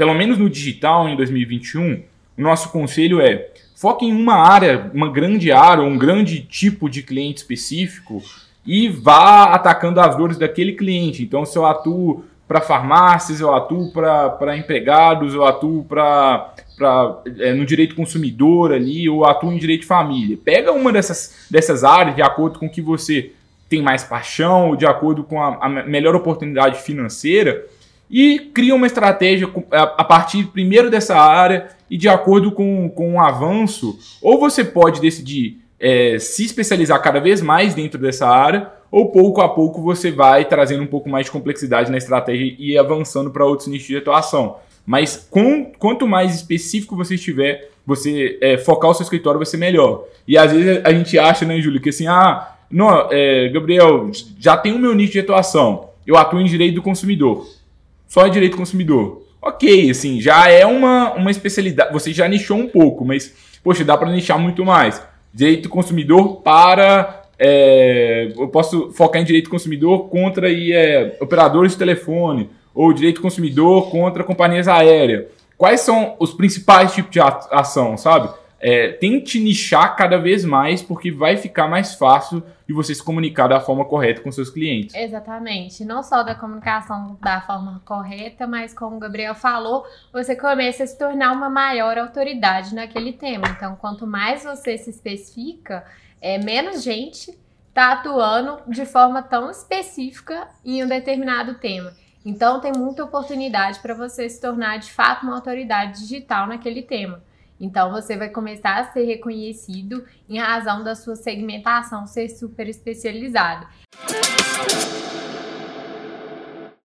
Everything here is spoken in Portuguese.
pelo menos no digital em 2021, o nosso conselho é foque em uma área, uma grande área, um grande tipo de cliente específico e vá atacando as dores daquele cliente. Então, se eu atuo para farmácias, eu atuo para empregados, eu atuo para é, no direito consumidor ali, ou atuo em direito de família. Pega uma dessas, dessas áreas de acordo com que você tem mais paixão, de acordo com a, a melhor oportunidade financeira, e cria uma estratégia a partir primeiro dessa área e de acordo com, com o avanço, ou você pode decidir é, se especializar cada vez mais dentro dessa área, ou pouco a pouco você vai trazendo um pouco mais de complexidade na estratégia e avançando para outros nichos de atuação. Mas com, quanto mais específico você estiver, você é, focar o seu escritório vai ser melhor. E às vezes a gente acha, né, Júlio, que assim, ah, não, é, Gabriel, já tem o meu nicho de atuação. Eu atuo em direito do consumidor. Só em direito do consumidor. Ok, assim, já é uma, uma especialidade. Você já nichou um pouco, mas, poxa, dá para nichar muito mais. Direito do consumidor para. É, eu posso focar em direito do consumidor contra aí, é, operadores de telefone ou direito do consumidor contra companhias aéreas. Quais são os principais tipos de ação, sabe? É, tente nichar cada vez mais, porque vai ficar mais fácil de você se comunicar da forma correta com seus clientes. Exatamente. Não só da comunicação da forma correta, mas como o Gabriel falou, você começa a se tornar uma maior autoridade naquele tema. Então, quanto mais você se especifica, é, menos gente está atuando de forma tão específica em um determinado tema. Então, tem muita oportunidade para você se tornar de fato uma autoridade digital naquele tema. Então, você vai começar a ser reconhecido em razão da sua segmentação ser super especializada.